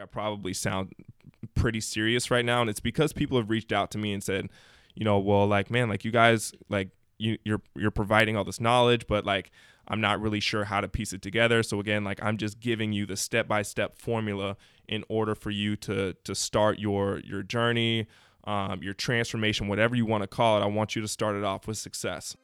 I probably sound pretty serious right now, and it's because people have reached out to me and said, you know, well, like man, like you guys, like you, you're you're providing all this knowledge, but like I'm not really sure how to piece it together. So again, like I'm just giving you the step by step formula in order for you to to start your your journey, um, your transformation, whatever you want to call it. I want you to start it off with success.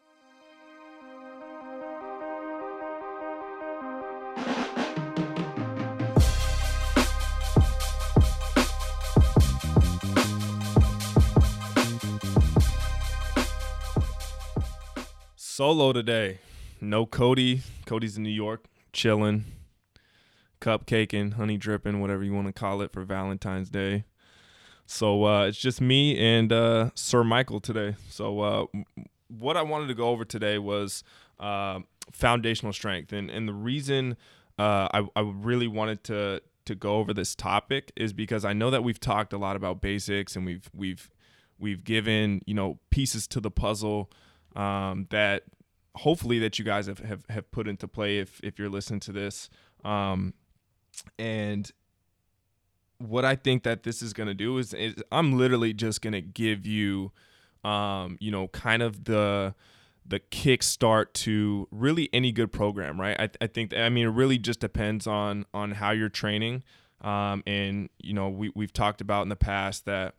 Solo today. No Cody. Cody's in New York, chilling, cupcaking, honey dripping, whatever you want to call it for Valentine's Day. So uh, it's just me and uh, Sir Michael today. So uh, what I wanted to go over today was uh, foundational strength, and and the reason uh, I I really wanted to to go over this topic is because I know that we've talked a lot about basics and we've we've we've given you know pieces to the puzzle um, that hopefully that you guys have, have, have put into play if, if you're listening to this. Um, and what I think that this is going to do is, is, I'm literally just going to give you, um, you know, kind of the, the kickstart to really any good program, right? I, I think, I mean, it really just depends on, on how you're training. Um, and, you know, we, we've talked about in the past that,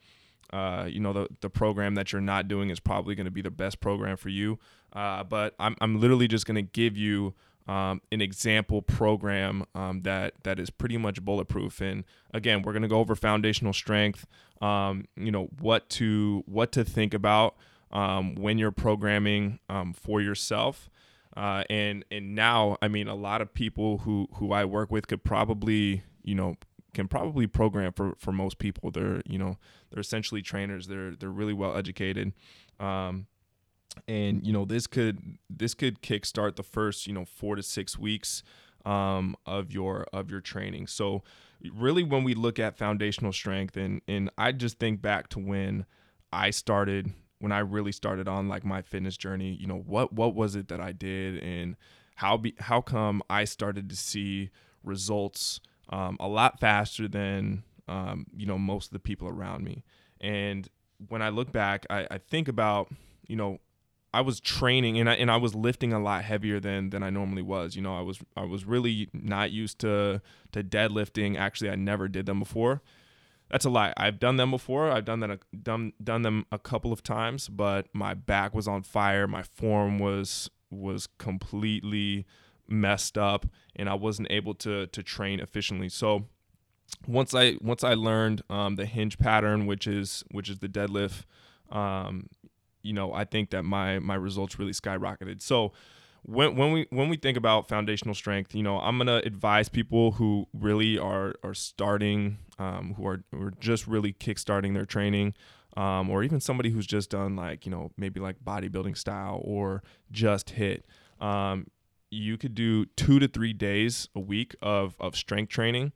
uh, you know, the, the program that you're not doing is probably going to be the best program for you. Uh, but I'm, I'm literally just going to give you um, an example program um, that that is pretty much bulletproof. And again, we're going to go over foundational strength. Um, you know what to what to think about um, when you're programming um, for yourself. Uh, and and now, I mean, a lot of people who who I work with could probably you know can probably program for for most people. They're you know they're essentially trainers. They're they're really well educated, um, and you know this could this could kickstart the first you know four to six weeks um, of your of your training. So really, when we look at foundational strength, and and I just think back to when I started when I really started on like my fitness journey. You know what what was it that I did and how be how come I started to see results um, a lot faster than um, you know most of the people around me. And when I look back, I, I think about you know I was training and I and I was lifting a lot heavier than than I normally was. You know, I was I was really not used to to deadlifting. Actually, I never did them before. That's a lie. I've done them before. I've done that a, done done them a couple of times, but my back was on fire. My form was was completely messed up and I wasn't able to to train efficiently. So once I once I learned um, the hinge pattern, which is which is the deadlift, um, you know, I think that my my results really skyrocketed. So when when we when we think about foundational strength, you know, I'm gonna advise people who really are are starting, um, who are who are just really kickstarting their training. Um, or even somebody who's just done like you know maybe like bodybuilding style or just hit um, you could do two to three days a week of of strength training,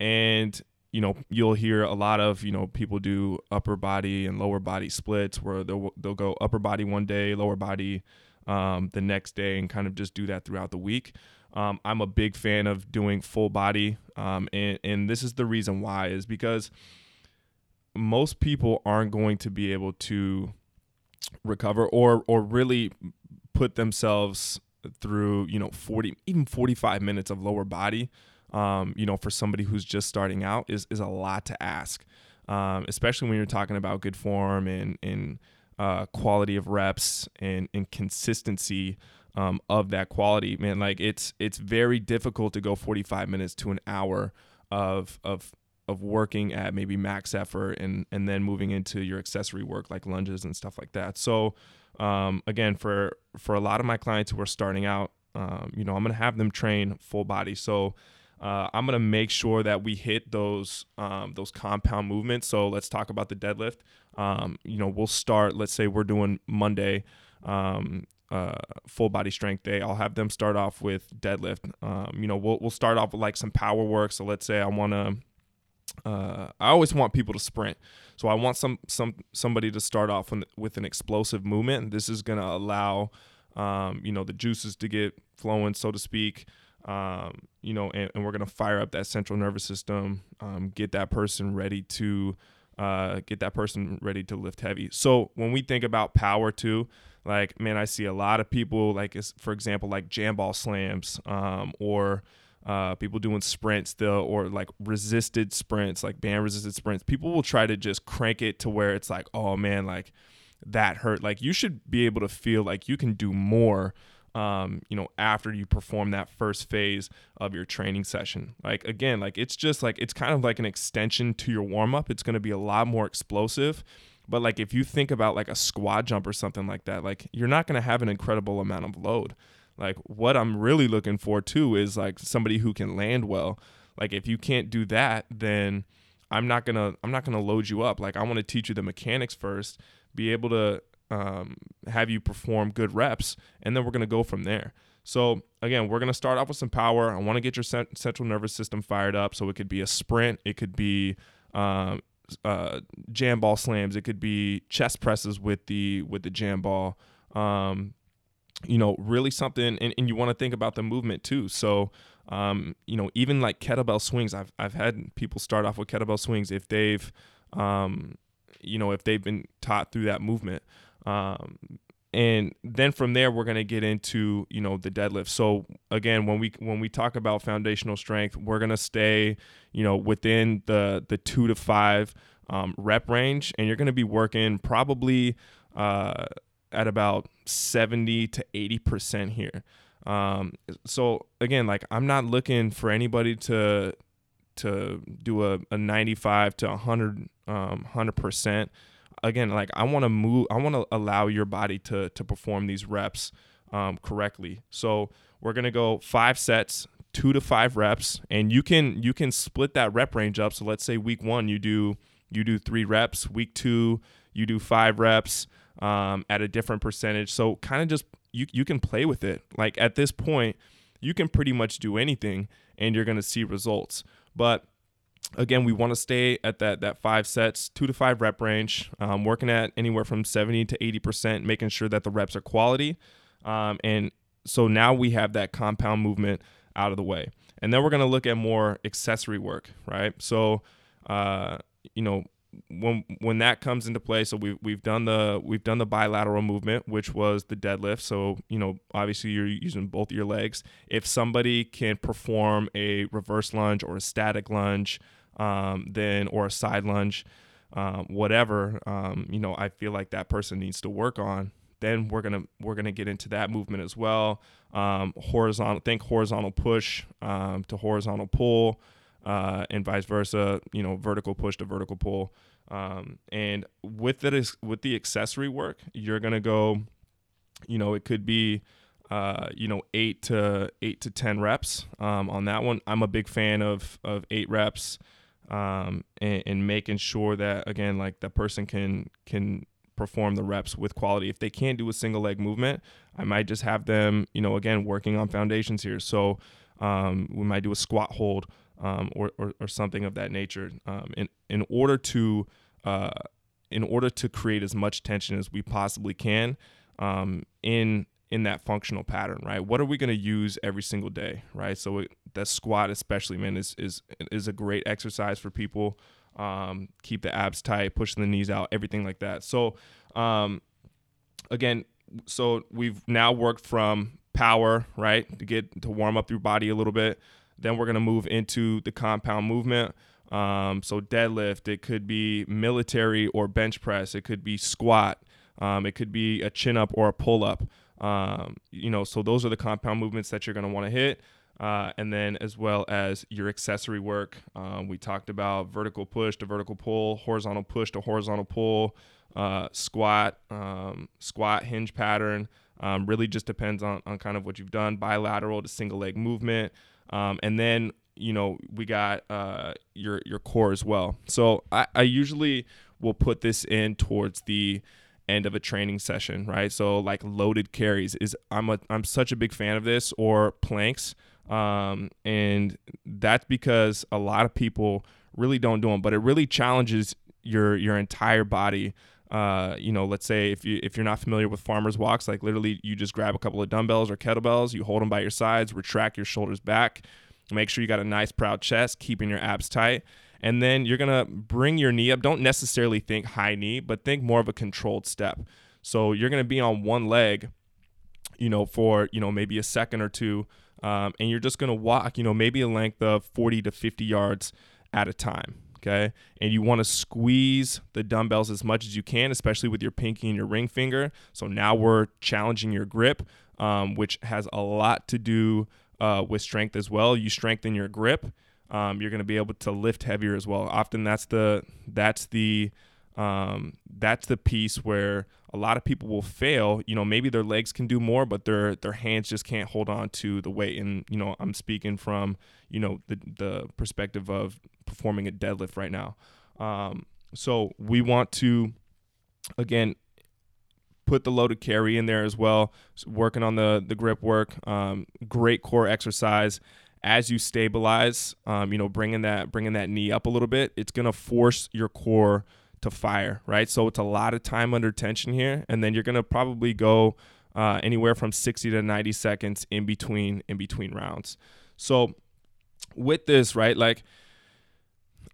and you know you'll hear a lot of you know people do upper body and lower body splits where they'll they'll go upper body one day, lower body um, the next day, and kind of just do that throughout the week. Um, I'm a big fan of doing full body, um, and and this is the reason why is because most people aren't going to be able to recover or or really put themselves through you know 40 even 45 minutes of lower body um, you know for somebody who's just starting out is is a lot to ask. Um, especially when you're talking about good form and and uh, quality of reps and and consistency um, of that quality man like it's it's very difficult to go 45 minutes to an hour of of of working at maybe max effort and and then moving into your accessory work like lunges and stuff like that. So um, again, for for a lot of my clients who are starting out, um, you know, I'm gonna have them train full body. So uh, I'm gonna make sure that we hit those um, those compound movements. So let's talk about the deadlift. Um, you know, we'll start. Let's say we're doing Monday. Um, uh, full body strength day. I'll have them start off with deadlift. Um, you know, we'll we'll start off with like some power work. So let's say I want to uh, I always want people to sprint. So I want some some somebody to start off with an explosive movement. This is going to allow um, you know the juices to get flowing, so to speak. um, you know, and, and, we're gonna fire up that central nervous system, um, get that person ready to uh, get that person ready to lift heavy. So when we think about power too, like man, I see a lot of people like, for example, like jam ball slams, um, or uh, people doing sprints still or like resisted sprints, like band resisted sprints. People will try to just crank it to where it's like, oh man, like that hurt. Like you should be able to feel like you can do more. Um, you know, after you perform that first phase of your training session. Like again, like it's just like it's kind of like an extension to your warm up. It's going to be a lot more explosive. But like if you think about like a squat jump or something like that, like you're not going to have an incredible amount of load. Like what I'm really looking for too is like somebody who can land well. Like if you can't do that, then I'm not gonna I'm not gonna load you up. Like I want to teach you the mechanics first, be able to um, have you perform good reps, and then we're gonna go from there. So again, we're gonna start off with some power. I want to get your cent- central nervous system fired up. So it could be a sprint, it could be um, uh, jam ball slams, it could be chest presses with the with the jam ball. Um, you know, really something, and, and you want to think about the movement too. So, um, you know, even like kettlebell swings, I've, I've had people start off with kettlebell swings if they've, um, you know, if they've been taught through that movement. Um, and then from there we're going to get into you know the deadlift so again when we when we talk about foundational strength we're going to stay you know within the the two to five um, rep range and you're going to be working probably uh, at about 70 to 80% here. Um, so again, like I'm not looking for anybody to to do a, a 95 to 100 um, 100%. Again, like I want to move I want to allow your body to to perform these reps um, correctly. So we're going to go 5 sets, 2 to 5 reps and you can you can split that rep range up. So let's say week 1 you do you do 3 reps, week 2 you do 5 reps um, at a different percentage. So kind of just you you can play with it. Like at this point, you can pretty much do anything and you're gonna see results. But again, we want to stay at that that five sets, two to five rep range, um, working at anywhere from 70 to 80 percent, making sure that the reps are quality. Um, and so now we have that compound movement out of the way, and then we're gonna look at more accessory work, right? So, uh, you know, when when that comes into play, so we've we've done the we've done the bilateral movement, which was the deadlift. So you know, obviously you're using both your legs. If somebody can perform a reverse lunge or a static lunge, um, then or a side lunge, um, whatever, um, you know, I feel like that person needs to work on. Then we're gonna we're gonna get into that movement as well. Um, horizontal, think horizontal push um, to horizontal pull uh, and vice versa. You know, vertical push to vertical pull. Um, and with it, with the accessory work, you're gonna go. You know, it could be. Uh, you know, eight to eight to ten reps um, on that one. I'm a big fan of of eight reps um, and, and, making sure that again, like the person can can perform the reps with quality. If they can't do a single leg movement, I might just have them, you know, again working on foundations here. So um, we might do a squat hold um, or, or, or, something of that nature um, in, in order to uh, in order to create as much tension as we possibly can um, in in that functional pattern, right? What are we going to use every single day, right? So it, that squat, especially, man, is is is a great exercise for people. Um, keep the abs tight, pushing the knees out, everything like that. So, um, again, so we've now worked from power, right, to get to warm up your body a little bit. Then we're going to move into the compound movement. Um, so deadlift, it could be military or bench press, it could be squat, um, it could be a chin up or a pull up. Um, you know, so those are the compound movements that you're going to want to hit. Uh, and then as well as your accessory work. Um, we talked about vertical push to vertical pull, horizontal push to horizontal pull, uh, squat, um, squat hinge pattern. Um, really just depends on, on kind of what you've done. Bilateral to single leg movement. Um, and then you know we got uh, your your core as well. So I, I usually will put this in towards the end of a training session, right? So like loaded carries is I'm a I'm such a big fan of this or planks, um, and that's because a lot of people really don't do them, but it really challenges your your entire body uh, you know, let's say if you if you're not familiar with farmers walks, like literally you just grab a couple of dumbbells or kettlebells, you hold them by your sides, retract your shoulders back, make sure you got a nice proud chest, keeping your abs tight, and then you're gonna bring your knee up. Don't necessarily think high knee, but think more of a controlled step. So you're gonna be on one leg, you know, for you know maybe a second or two, um, and you're just gonna walk, you know, maybe a length of 40 to 50 yards at a time okay? And you want to squeeze the dumbbells as much as you can, especially with your pinky and your ring finger. So now we're challenging your grip, um, which has a lot to do uh, with strength as well. You strengthen your grip, um, you're going to be able to lift heavier as well. Often that's the that's the um, that's the piece where a lot of people will fail. You know, maybe their legs can do more, but their their hands just can't hold on to the weight. And you know, I'm speaking from you know the the perspective of performing a deadlift right now. Um, so we want to again put the loaded carry in there as well. So working on the the grip work, um, great core exercise. As you stabilize, um, you know, bringing that bringing that knee up a little bit, it's gonna force your core to fire, right? So it's a lot of time under tension here, and then you're gonna probably go uh, anywhere from 60 to 90 seconds in between in between rounds. So with this, right, like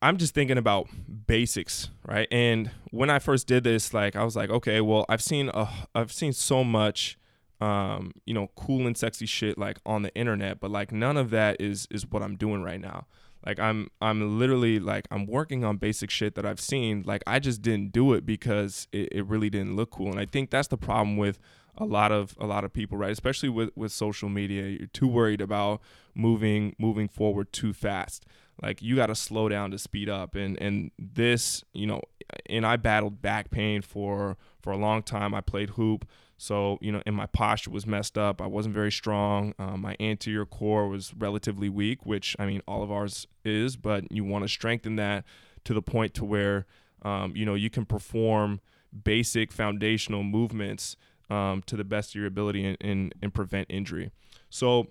I'm just thinking about basics, right? And when I first did this, like I was like, okay, well, I've seen uh, I've seen so much um, you know, cool and sexy shit like on the internet, but like none of that is is what I'm doing right now. Like I'm I'm literally like I'm working on basic shit that I've seen. Like I just didn't do it because it, it really didn't look cool. And I think that's the problem with a lot of a lot of people, right? Especially with with social media. You're too worried about moving moving forward too fast. Like you got to slow down to speed up. And and this, you know, and I battled back pain for for a long time. I played hoop. So, you know, and my posture was messed up. I wasn't very strong. Um, my anterior core was relatively weak, which I mean, all of ours is, but you want to strengthen that to the point to where, um, you know, you can perform basic foundational movements um, to the best of your ability and, and, and prevent injury. So,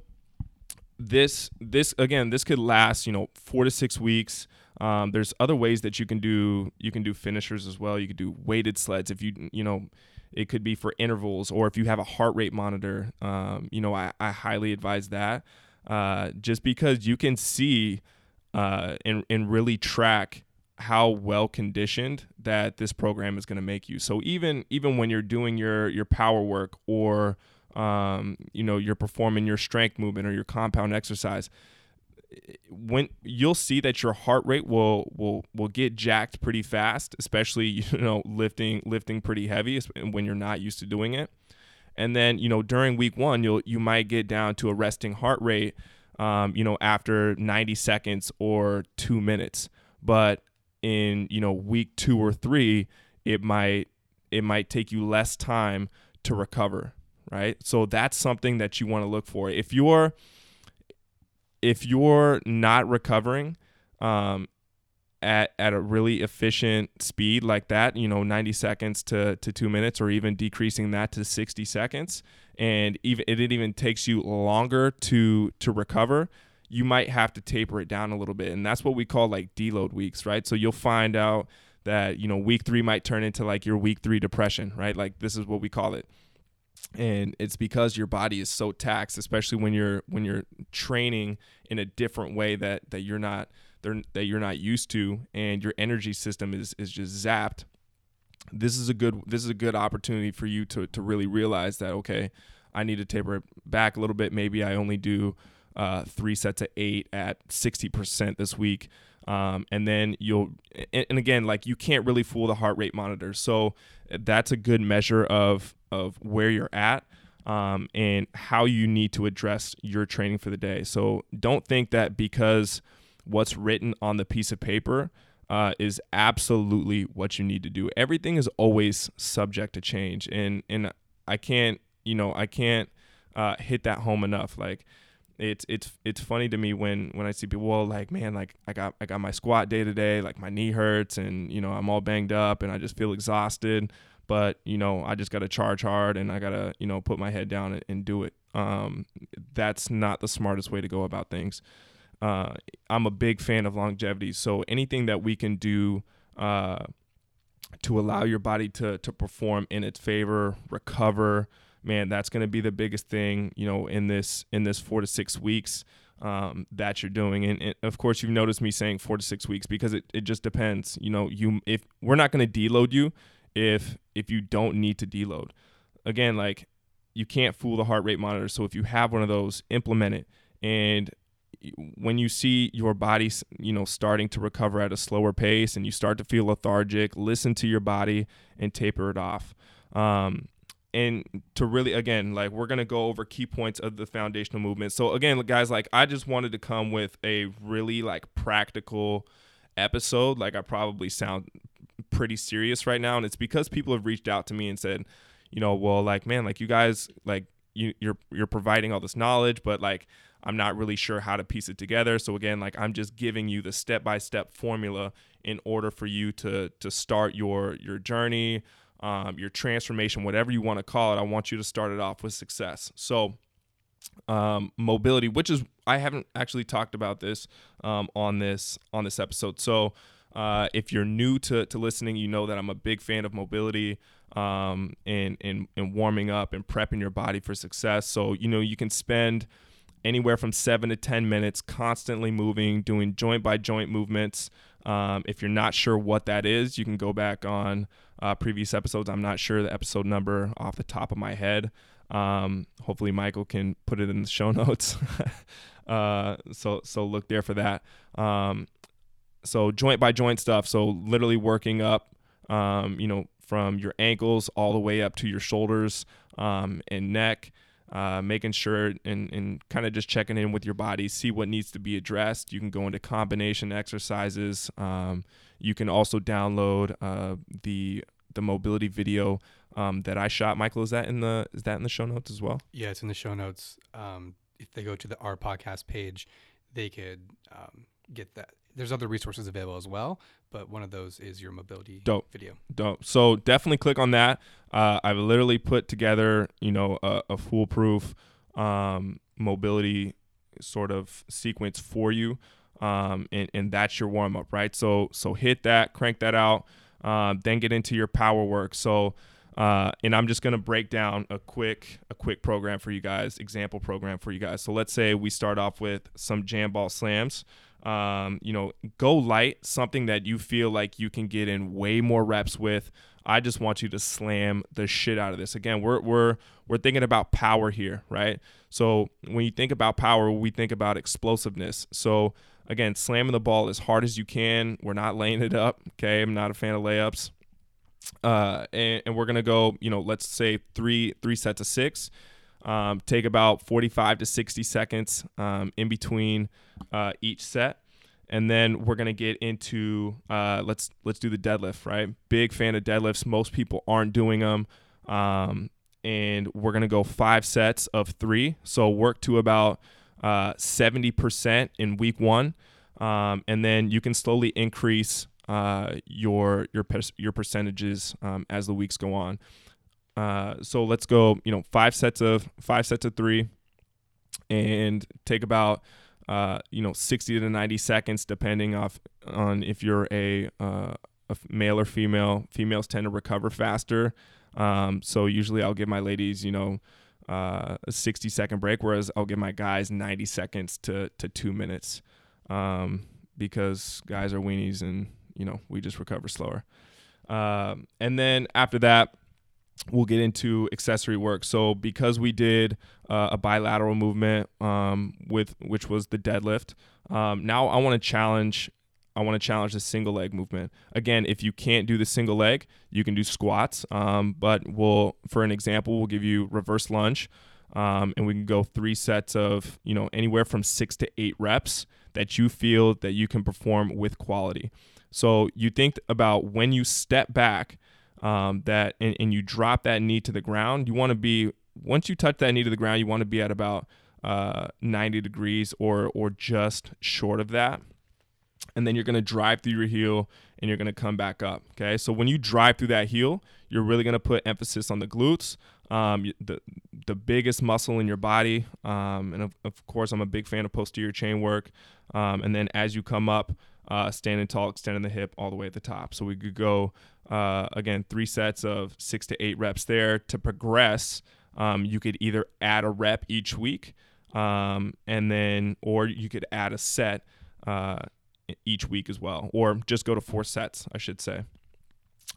this this again this could last you know four to six weeks. Um, there's other ways that you can do you can do finishers as well. You could do weighted sleds if you you know it could be for intervals, or if you have a heart rate monitor, um, you know, I, I highly advise that uh, just because you can see uh, and, and really track how well conditioned that this program is going to make you. So even even when you're doing your your power work or um, you know you're performing your strength movement or your compound exercise, when you'll see that your heart rate will will will get jacked pretty fast, especially you know lifting lifting pretty heavy when you're not used to doing it. And then you know during week one, you'll you might get down to a resting heart rate, um, you know after 90 seconds or two minutes. But in you know week two or three, it might it might take you less time to recover, right? So that's something that you want to look for. If you're if you're not recovering um, at at a really efficient speed like that, you know, 90 seconds to to two minutes, or even decreasing that to 60 seconds, and even it even takes you longer to to recover, you might have to taper it down a little bit, and that's what we call like deload weeks, right? So you'll find out that you know week three might turn into like your week three depression, right? Like this is what we call it and it's because your body is so taxed especially when you're when you're training in a different way that that you're not that you're not used to and your energy system is is just zapped this is a good this is a good opportunity for you to to really realize that okay I need to taper it back a little bit. Maybe I only do uh, three sets of eight at 60% this week. Um, and then you'll and, and again like you can't really fool the heart rate monitor. So that's a good measure of of where you're at um, and how you need to address your training for the day. So don't think that because what's written on the piece of paper uh, is absolutely what you need to do. Everything is always subject to change, and and I can't you know I can't uh, hit that home enough. Like it's it's it's funny to me when when I see people well like man like I got I got my squat day today like my knee hurts and you know I'm all banged up and I just feel exhausted but you know i just got to charge hard and i got to you know put my head down and, and do it um, that's not the smartest way to go about things uh, i'm a big fan of longevity so anything that we can do uh, to allow your body to to perform in its favor, recover. Man, that's going to be the biggest thing, you know, in this in this four to six weeks um, that you're doing. And, and, of course, you've noticed me saying four to six weeks because it, it just depends. You know, you if we're not going to deload you if if you don't need to deload. Again, like you can't fool the heart rate monitor. So if you have one of those, implement it. And when you see your body, you know, starting to recover at a slower pace and you start to feel lethargic, listen to your body and taper it off. Um, and to really again like we're going to go over key points of the foundational movement so again guys like i just wanted to come with a really like practical episode like i probably sound pretty serious right now and it's because people have reached out to me and said you know well like man like you guys like you, you're you're providing all this knowledge but like i'm not really sure how to piece it together so again like i'm just giving you the step-by-step formula in order for you to to start your your journey um, your transformation, whatever you want to call it. I want you to start it off with success. So, um, mobility, which is I haven't actually talked about this um, on this on this episode. So, uh, if you're new to, to listening, you know that I'm a big fan of mobility um, and, and and warming up and prepping your body for success. So, you know, you can spend anywhere from seven to 10 minutes constantly moving, doing joint by joint movements. Um, if you're not sure what that is, you can go back on uh, previous episodes. I'm not sure the episode number off the top of my head. Um, hopefully, Michael can put it in the show notes. uh, so so look there for that. Um, so joint by joint stuff. So literally working up, um, you know, from your ankles all the way up to your shoulders um, and neck. Uh, making sure and, and kind of just checking in with your body, see what needs to be addressed. You can go into combination exercises. Um, you can also download uh, the the mobility video um, that I shot. Michael, is that in the is that in the show notes as well? Yeah, it's in the show notes. Um, if they go to the our podcast page, they could um, get that. There's other resources available as well, but one of those is your mobility Dope. video. Dope. So definitely click on that. Uh, I've literally put together, you know, a, a foolproof um, mobility sort of sequence for you um, and, and that's your warm up, right? So so hit that, crank that out, uh, then get into your power work. So uh, and I'm just gonna break down a quick a quick program for you guys, example program for you guys. So let's say we start off with some jam ball slams. Um, you know, go light, something that you feel like you can get in way more reps with. I just want you to slam the shit out of this. Again, we're we're we're thinking about power here, right? So when you think about power, we think about explosiveness. So Again, slamming the ball as hard as you can. We're not laying it up. Okay, I'm not a fan of layups. Uh, and, and we're gonna go. You know, let's say three three sets of six. Um, take about 45 to 60 seconds um, in between uh, each set. And then we're gonna get into uh, let's let's do the deadlift right? Big fan of deadlifts. Most people aren't doing them um, and we're gonna go five sets of three. So work to about uh, 70% in week one, um, and then you can slowly increase uh, your your your percentages um, as the weeks go on. Uh, so let's go, you know, five sets of five sets of three, and take about uh, you know 60 to 90 seconds, depending off on if you're a, uh, a male or female. Females tend to recover faster, um, so usually I'll give my ladies, you know uh, a 60 second break, whereas I'll give my guys 90 seconds to, to two minutes um, because guys are weenies and, you know, we just recover slower. Um, and then after that, we'll get into accessory work. So because we did uh, a bilateral movement um, with which was the deadlift, um, now I want to challenge I want to challenge the single leg movement. Again, if you can't do the single leg, you can do squats. Um, but we'll, for an example, we'll give you reverse lunge, um, and we can go three sets of you know anywhere from six to eight reps that you feel that you can perform with quality. So you think about when you step back, um, that and, and, you drop that knee to the ground. You want to be once you touch that knee to the ground, you want to be at about uh, 90 degrees or or just short of that and then you're going to drive through your heel and you're going to come back up. Okay. So when you drive through that heel, you're really going to put emphasis on the glutes, um, the, the biggest muscle in your body. Um, and of, of, course, I'm a big fan of posterior chain work. Um, and then as you come up, uh, standing tall, extending the hip all the way at the top. So we could go uh, again three sets of six to eight reps there. To progress, um, you could either add a rep each week, um, and then or you could add a set uh, each week as well, or just go to four sets, I should say.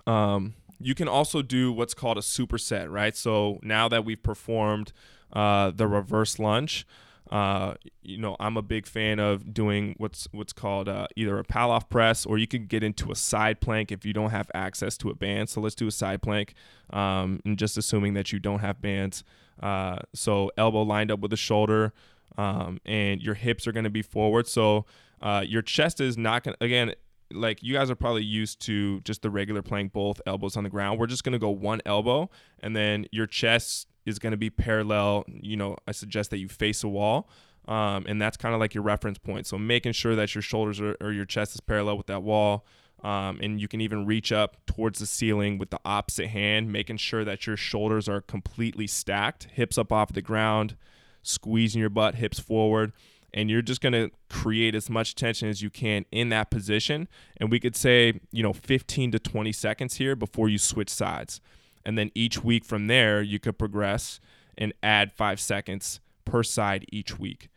Um, you can also do what's called a superset, right? So now that we've performed uh, the reverse lunge, uh, you know, I'm a big fan of doing what's what's called uh, either a Pallof press or you can get into a side plank if you don't have access to a band. So let's do a side plank, um, and just assuming that you don't have bands. Uh, so elbow lined up with the shoulder, um, and your hips are going to be forward. So uh, your chest is not going to again. Like you guys are probably used to just the regular plank, both elbows on the ground. We're just gonna go one elbow, and then your chest is going to be parallel. You know, I suggest that you face a wall. Um, and that's kind of like your reference point. So making sure that your shoulders are, or your chest is parallel with that wall. Um, and you can even reach up towards the ceiling with the opposite hand, making sure that your shoulders are completely stacked, hips up off the ground, squeezing your butt, hips forward. And you're just going to create as much tension as you can in that position. And we could say, you know, 15 to 20 seconds here before you switch sides. And then each week from there, you could progress and add five seconds per side each week.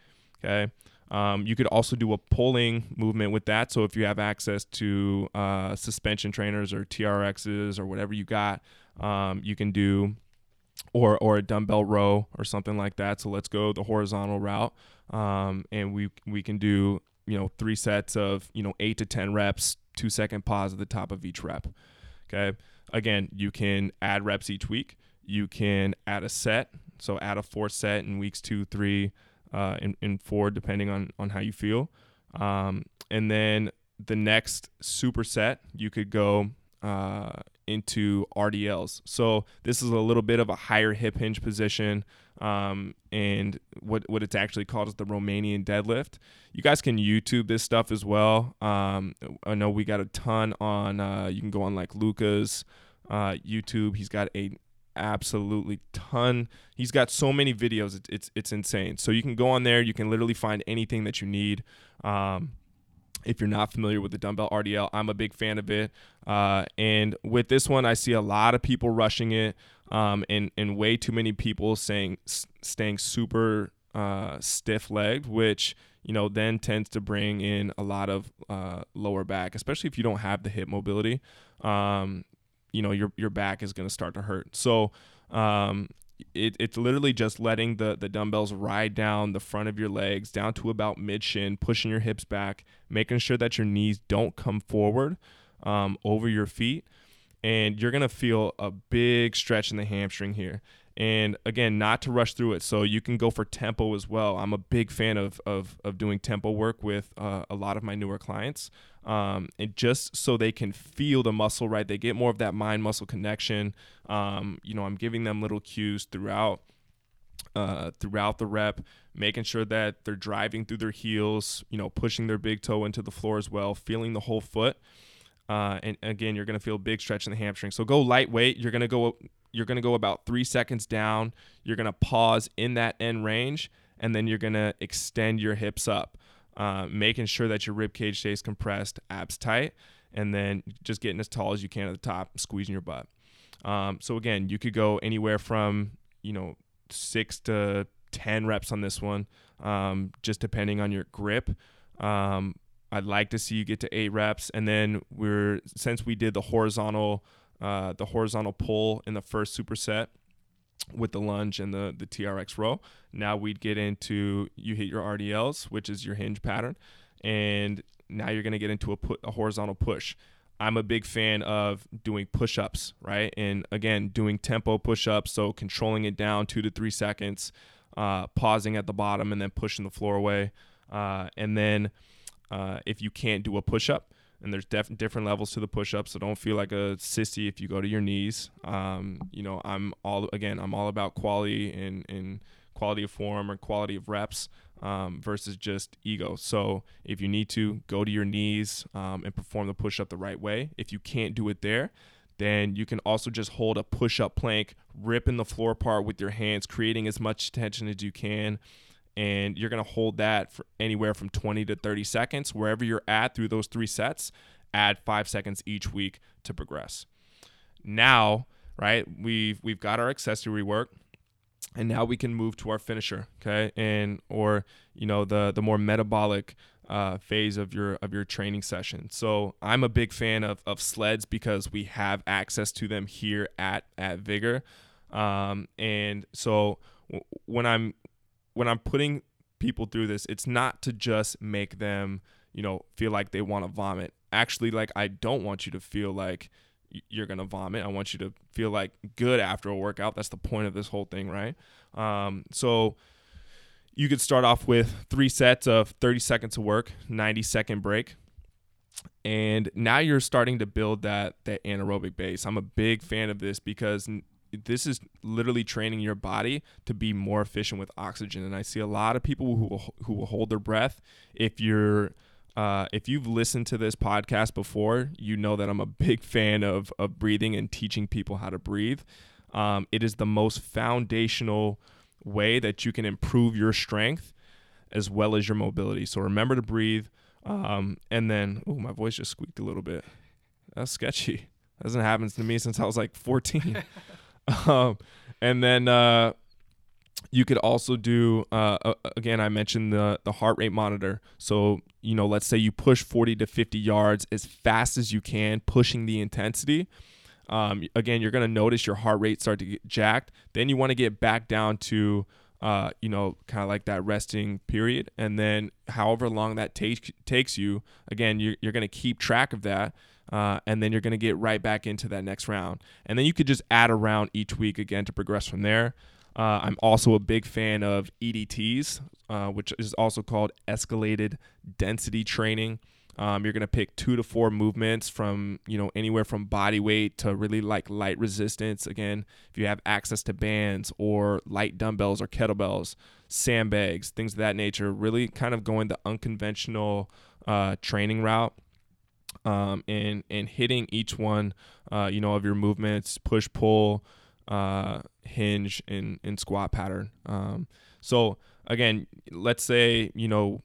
Okay. Um, you could also do a pulling movement with that. So if you have access to uh, suspension trainers or TRXs or whatever you got, um, you can do or or a dumbbell row or something like that. So let's go the horizontal route, um, and we we can do you know three sets of you know eight to ten reps, two second pause at the top of each rep. Okay again, you can add reps each week. You can add a set, so add a four set in weeks two, three, uh, in four, depending on on how you feel. Um, and then the next superset, you could go uh, into RDLs. So this is a little bit of a higher hip hinge position, um, and what what it's actually called is the Romanian deadlift. You guys can YouTube this stuff as well. Um, I know we got a ton on. Uh, you can go on like Luca's uh, YouTube. He's got a absolutely ton. He's got so many videos. It's, it's it's insane. So you can go on there. You can literally find anything that you need. Um, if you're not familiar with the dumbbell RDL, I'm a big fan of it. Uh, and with this one, I see a lot of people rushing it, um, and and way too many people saying staying super uh, stiff legged, which you know then tends to bring in a lot of uh, lower back, especially if you don't have the hip mobility. Um, you know your your back is going to start to hurt. So um, it, it's literally just letting the the dumbbells ride down the front of your legs down to about mid shin, pushing your hips back, making sure that your knees don't come forward um, over your feet, and you're gonna feel a big stretch in the hamstring here. And again, not to rush through it. So you can go for tempo as well. I'm a big fan of of, of doing tempo work with uh, a lot of my newer clients. Um, and just so they can feel the muscle right? They get more of that mind muscle connection. Um, you know i'm giving them little cues throughout uh, throughout the rep making sure that they're driving through their heels you know pushing their big toe into the floor as well feeling the whole foot. Uh, and again you're going to feel big stretch in the hamstring. So go lightweight. You're going to go you're going to go about three seconds down you're going to pause in that end range and then you're going to extend your hips up uh, making sure that your rib cage stays compressed, abs tight, and then just getting as tall as you can at the top, squeezing your butt. Um, so again, you could go anywhere from you know six to ten reps on this one, um, just depending on your grip. Um, I'd like to see you get to eight reps, and then we're since we did the horizontal uh, the horizontal pull in the first superset with the lunge and the the TRX row. Now we'd get into you hit your RDLs, which is your hinge pattern, and now you're going to get into a, put, a horizontal push. I'm a big fan of doing push ups, right? And again, doing tempo push ups, so controlling it down two to three seconds, uh, pausing at the bottom, and then pushing the floor away. Uh, and then uh, if you can't do a push up, and there's def- different levels to the push-up so don't feel like a sissy if you go to your knees. Um, you know i'm all again i'm all about quality and, and quality of form or quality of reps um, versus just ego. So if you need to go to your knees um, and perform the push-up the right way if you can't do it there then you can also just hold a push-up plank ripping the floor apart with your hands creating as much tension as you can and you're going to hold that for anywhere from 20 to 30 seconds. Wherever you're at through those three sets, add five seconds each week to progress. Now, right, we've we've got our accessory work and now we can move to our finisher okay and or you know the the more metabolic uh, phase of your of your training session so i'm a big fan of, of sleds because we have access to them here at at vigor um, and so w- when i'm when i'm putting people through this it's not to just make them you know feel like they want to vomit actually like i don't want you to feel like you're gonna vomit. I want you to feel like good after a workout. That's the point of this whole thing, right? Um, so you could start off with three sets of 30 seconds of work, 90 second break, and now you're starting to build that that anaerobic base. I'm a big fan of this because this is literally training your body to be more efficient with oxygen. And I see a lot of people who will, who will hold their breath if you're uh, if you've listened to this podcast before, you know that I'm a big fan of, of breathing and teaching people how to breathe. Um, it is the most foundational way that you can improve your strength as well as your mobility. So remember to breathe. Um, and then, oh, my voice just squeaked a little bit. That's sketchy. That hasn't happened to me since I was like 14. um, and then uh, you could also do uh, again i mentioned the the heart rate monitor. So you know let's say you push 40 to 50 yards as fast as you can pushing the intensity. Um, again you're going to notice your heart rate start to get jacked. Then you want to get back down to uh, you know kind of like that resting period. And then however long that takes takes you again you're, you're going to keep track of that uh, and then you're going to get right back into that next round and then you could just add a round each week again to progress from there uh, I'm also a big fan of EDTs, uh, which is also called escalated density training. Um, you're gonna pick two to four movements from you know anywhere from body weight to really like light resistance. Again, if you have access to bands or light dumbbells or kettlebells, sandbags, things of that nature, really kind of going the unconventional uh, training route. Um, and and hitting each one, uh, you know, of your movements, push pull, uh, hinge and, and squat pattern. Um, so again, let's say, you know,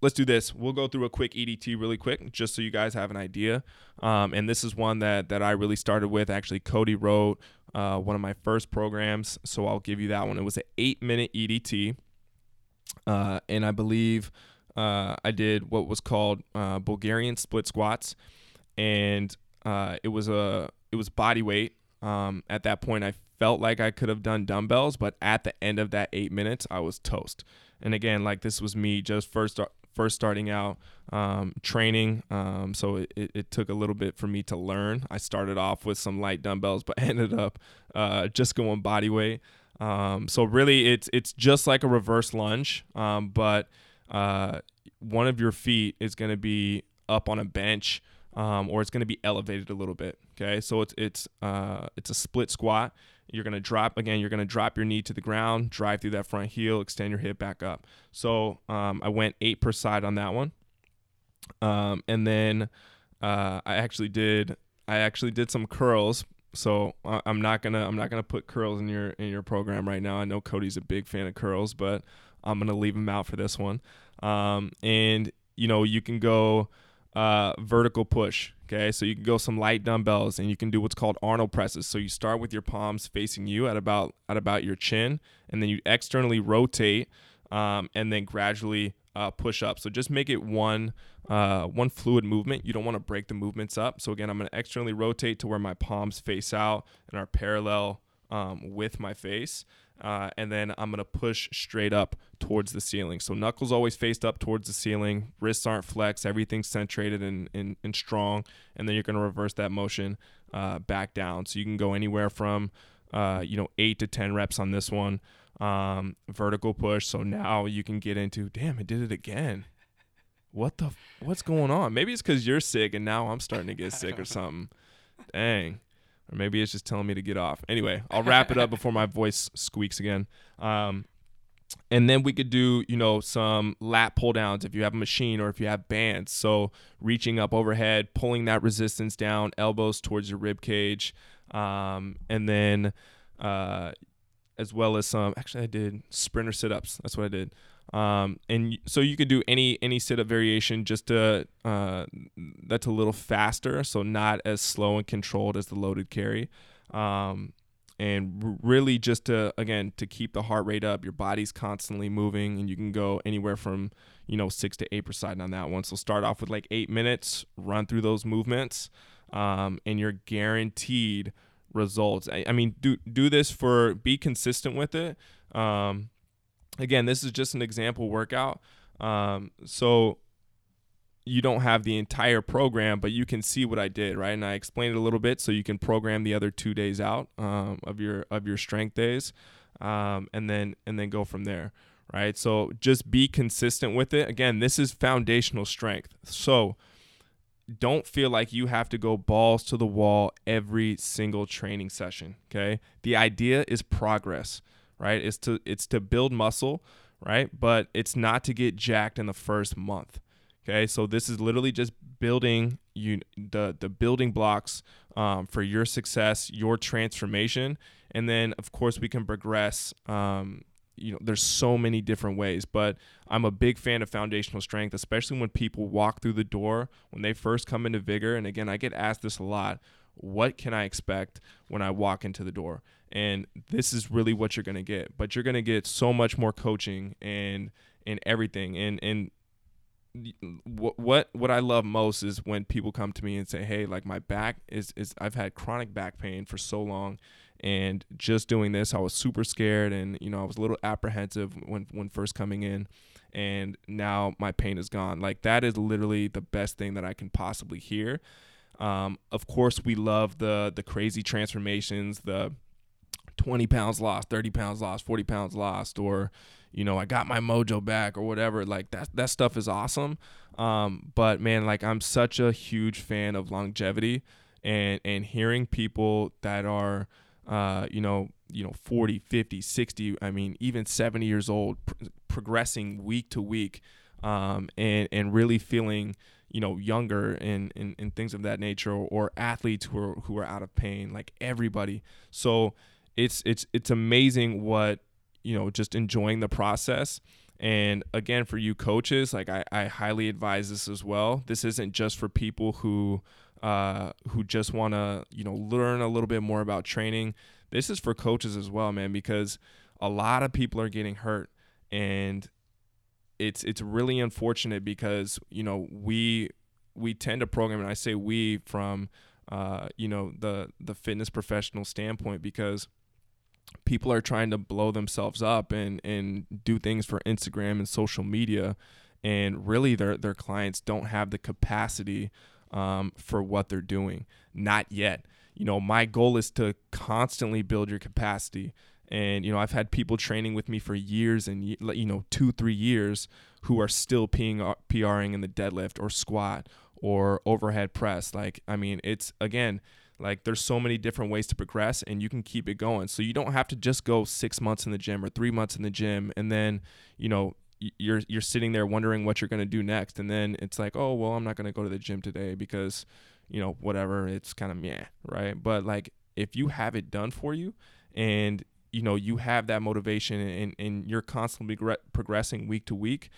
let's do this. We'll go through a quick EDT really quick, just so you guys have an idea. Um, and this is one that, that I really started with. Actually, Cody wrote uh, one of my first programs. So I'll give you that one. It was an eight minute EDT. Uh, and I believe uh, I did what was called uh, Bulgarian split squats. And uh, it was a it was body weight um, at that point, I felt like I could have done dumbbells, but at the end of that eight minutes, I was toast. And again, like this was me just first first starting out um, training, um, so it, it, it, took a little bit for me to learn. I started off with some light dumbbells, but ended up uh, just going body weight. Um, so really, it's it's just like a reverse lunge, um, but uh, one of your feet is going to be up on a bench um, or it's going to be elevated a little bit. Okay, so it's it's uh, it's a split squat. You're going to drop again. You're going to drop your knee to the ground, drive through that front heel, extend your hip back up. So um, I went eight per side on that one, um, and then uh, I actually did I actually did some curls. So I'm not gonna I'm not gonna put curls in your in your program right now. I know Cody's a big fan of curls, but I'm gonna leave him out for this one. Um, and you know you can go uh, vertical push. Okay, so you can go some light dumbbells and you can do what's called Arnold presses. So you start with your palms facing you at about at about your chin, and then you externally rotate, um, and then gradually uh, push up. So just make it one uh, one fluid movement. You don't want to break the movements up. So again, I'm going to externally rotate to where my palms face out and are parallel um, with my face uh, and then I'm gonna push straight up towards the ceiling. So knuckles always faced up towards the ceiling, wrists aren't flexed, everything's centrated and, and, and strong, and then you're gonna reverse that motion uh, back down. So you can go anywhere from uh, you know eight to ten reps on this one. Um, vertical push. So now you can get into damn, it did it again. What the what's going on? Maybe it's because you're sick and now I'm starting to get sick or something. Dang or maybe it's just telling me to get off. Anyway, I'll wrap it up before my voice squeaks again. Um, and then we could do, you know, some lat pull downs if you have a machine or if you have bands. So reaching up overhead, pulling that resistance down, elbows towards your rib cage, um, and then uh, as well as some. Actually, I did sprinter sit ups. That's what I did. Um, and so you could do any any sit up variation just to uh, that's a little faster, so not as slow and controlled as the loaded carry. Um, and really just to again to keep the heart rate up, your body's constantly moving, and you can go anywhere from you know six to eight per side on that one. So start off with like eight minutes, run through those movements, um, and you're guaranteed results. I, I, mean, do do this for be consistent with it. Um, again, this is just an example workout. Um, so you don't have the entire program, but you can see what I did, right? And I explained it a little bit, so you can program the other two days out um, of your of your strength days, um, and then and then go from there, right? So just be consistent with it. Again, this is foundational strength. So don't feel like you have to go balls to the wall every single training session. Okay. The idea is progress, right? It's to it's to build muscle, right? But it's not to get jacked in the first month. Okay. So this is literally just building you the the building blocks um, for your success, your transformation, and then of course we can progress um, you know there's so many different ways but i'm a big fan of foundational strength especially when people walk through the door when they first come into vigor and again i get asked this a lot what can i expect when i walk into the door and this is really what you're going to get but you're going to get so much more coaching and and everything and and what what what I love most is when people come to me and say, "Hey, like my back is is I've had chronic back pain for so long and just doing this, I was super scared, and you know, I was a little apprehensive when when first coming in, and now my pain is gone. Like that is literally the best thing that I can possibly hear. Um, of course, we love the the crazy transformations, the 20 pounds lost, 30 pounds lost, 40 pounds lost, or you know, I got my mojo back or whatever. Like that that stuff is awesome. Um, but man, like I'm such a huge fan of longevity and and hearing people that are uh, you know, you know, 40, 50, 60, I mean, even 70 years old, pr- progressing week to week, um, and, and really feeling, you know, younger and, and, and things of that nature, or, or athletes who are, who are out of pain, like everybody. So it's, it's, it's amazing what, you know, just enjoying the process. And again, for you coaches, like I, I highly advise this as well. This isn't just for people who, uh, who just want to you know learn a little bit more about training. This is for coaches as well, man, because a lot of people are getting hurt, and it's it's really unfortunate because you know we we tend to program, and I say we from uh, you know the the fitness professional standpoint because people are trying to blow themselves up and and do things for Instagram and social media and really their their clients don't have the capacity um, for what they're doing. Not yet. You know, my goal is to constantly build your capacity. And, you know, I've had people training with me for years and, you know, two, three years who are still PRing in the deadlift or squat or overhead press. Like, I mean, it's, again, like there's so many different ways to progress and you can keep it going. So you don't have to just go six months in the gym or three months in the gym and then, you know, you're you're sitting there wondering what you're going to do next and then it's like oh well i'm not going to go to the gym today because you know whatever it's kind of meh right but like if you have it done for you and you know you have that motivation and, and you're constantly progressing week to week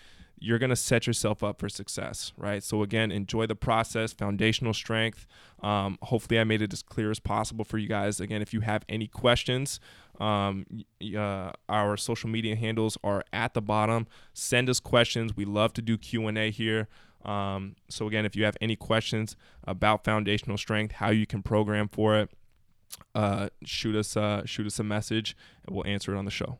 you're going to set yourself up for success, right? So, again, enjoy the process, foundational strength. Um, hopefully, I made it as clear as possible for you guys. Again, if you have any questions, um, uh, our social media handles are at the bottom. Send us questions. We love to do Q&A here. Um, so, again, if you have any questions about foundational strength, how you can program for it, uh, shoot us uh, shoot us a message and we'll answer it on the show.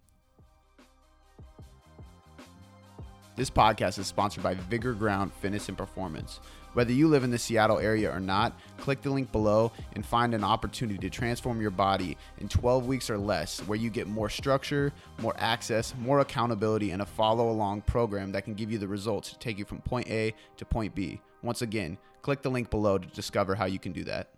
This podcast is sponsored by Vigor Ground Fitness and Performance. Whether you live in the Seattle area or not, click the link below and find an opportunity to transform your body in 12 weeks or less, where you get more structure, more access, more accountability, and a follow along program that can give you the results to take you from point A to point B. Once again, click the link below to discover how you can do that.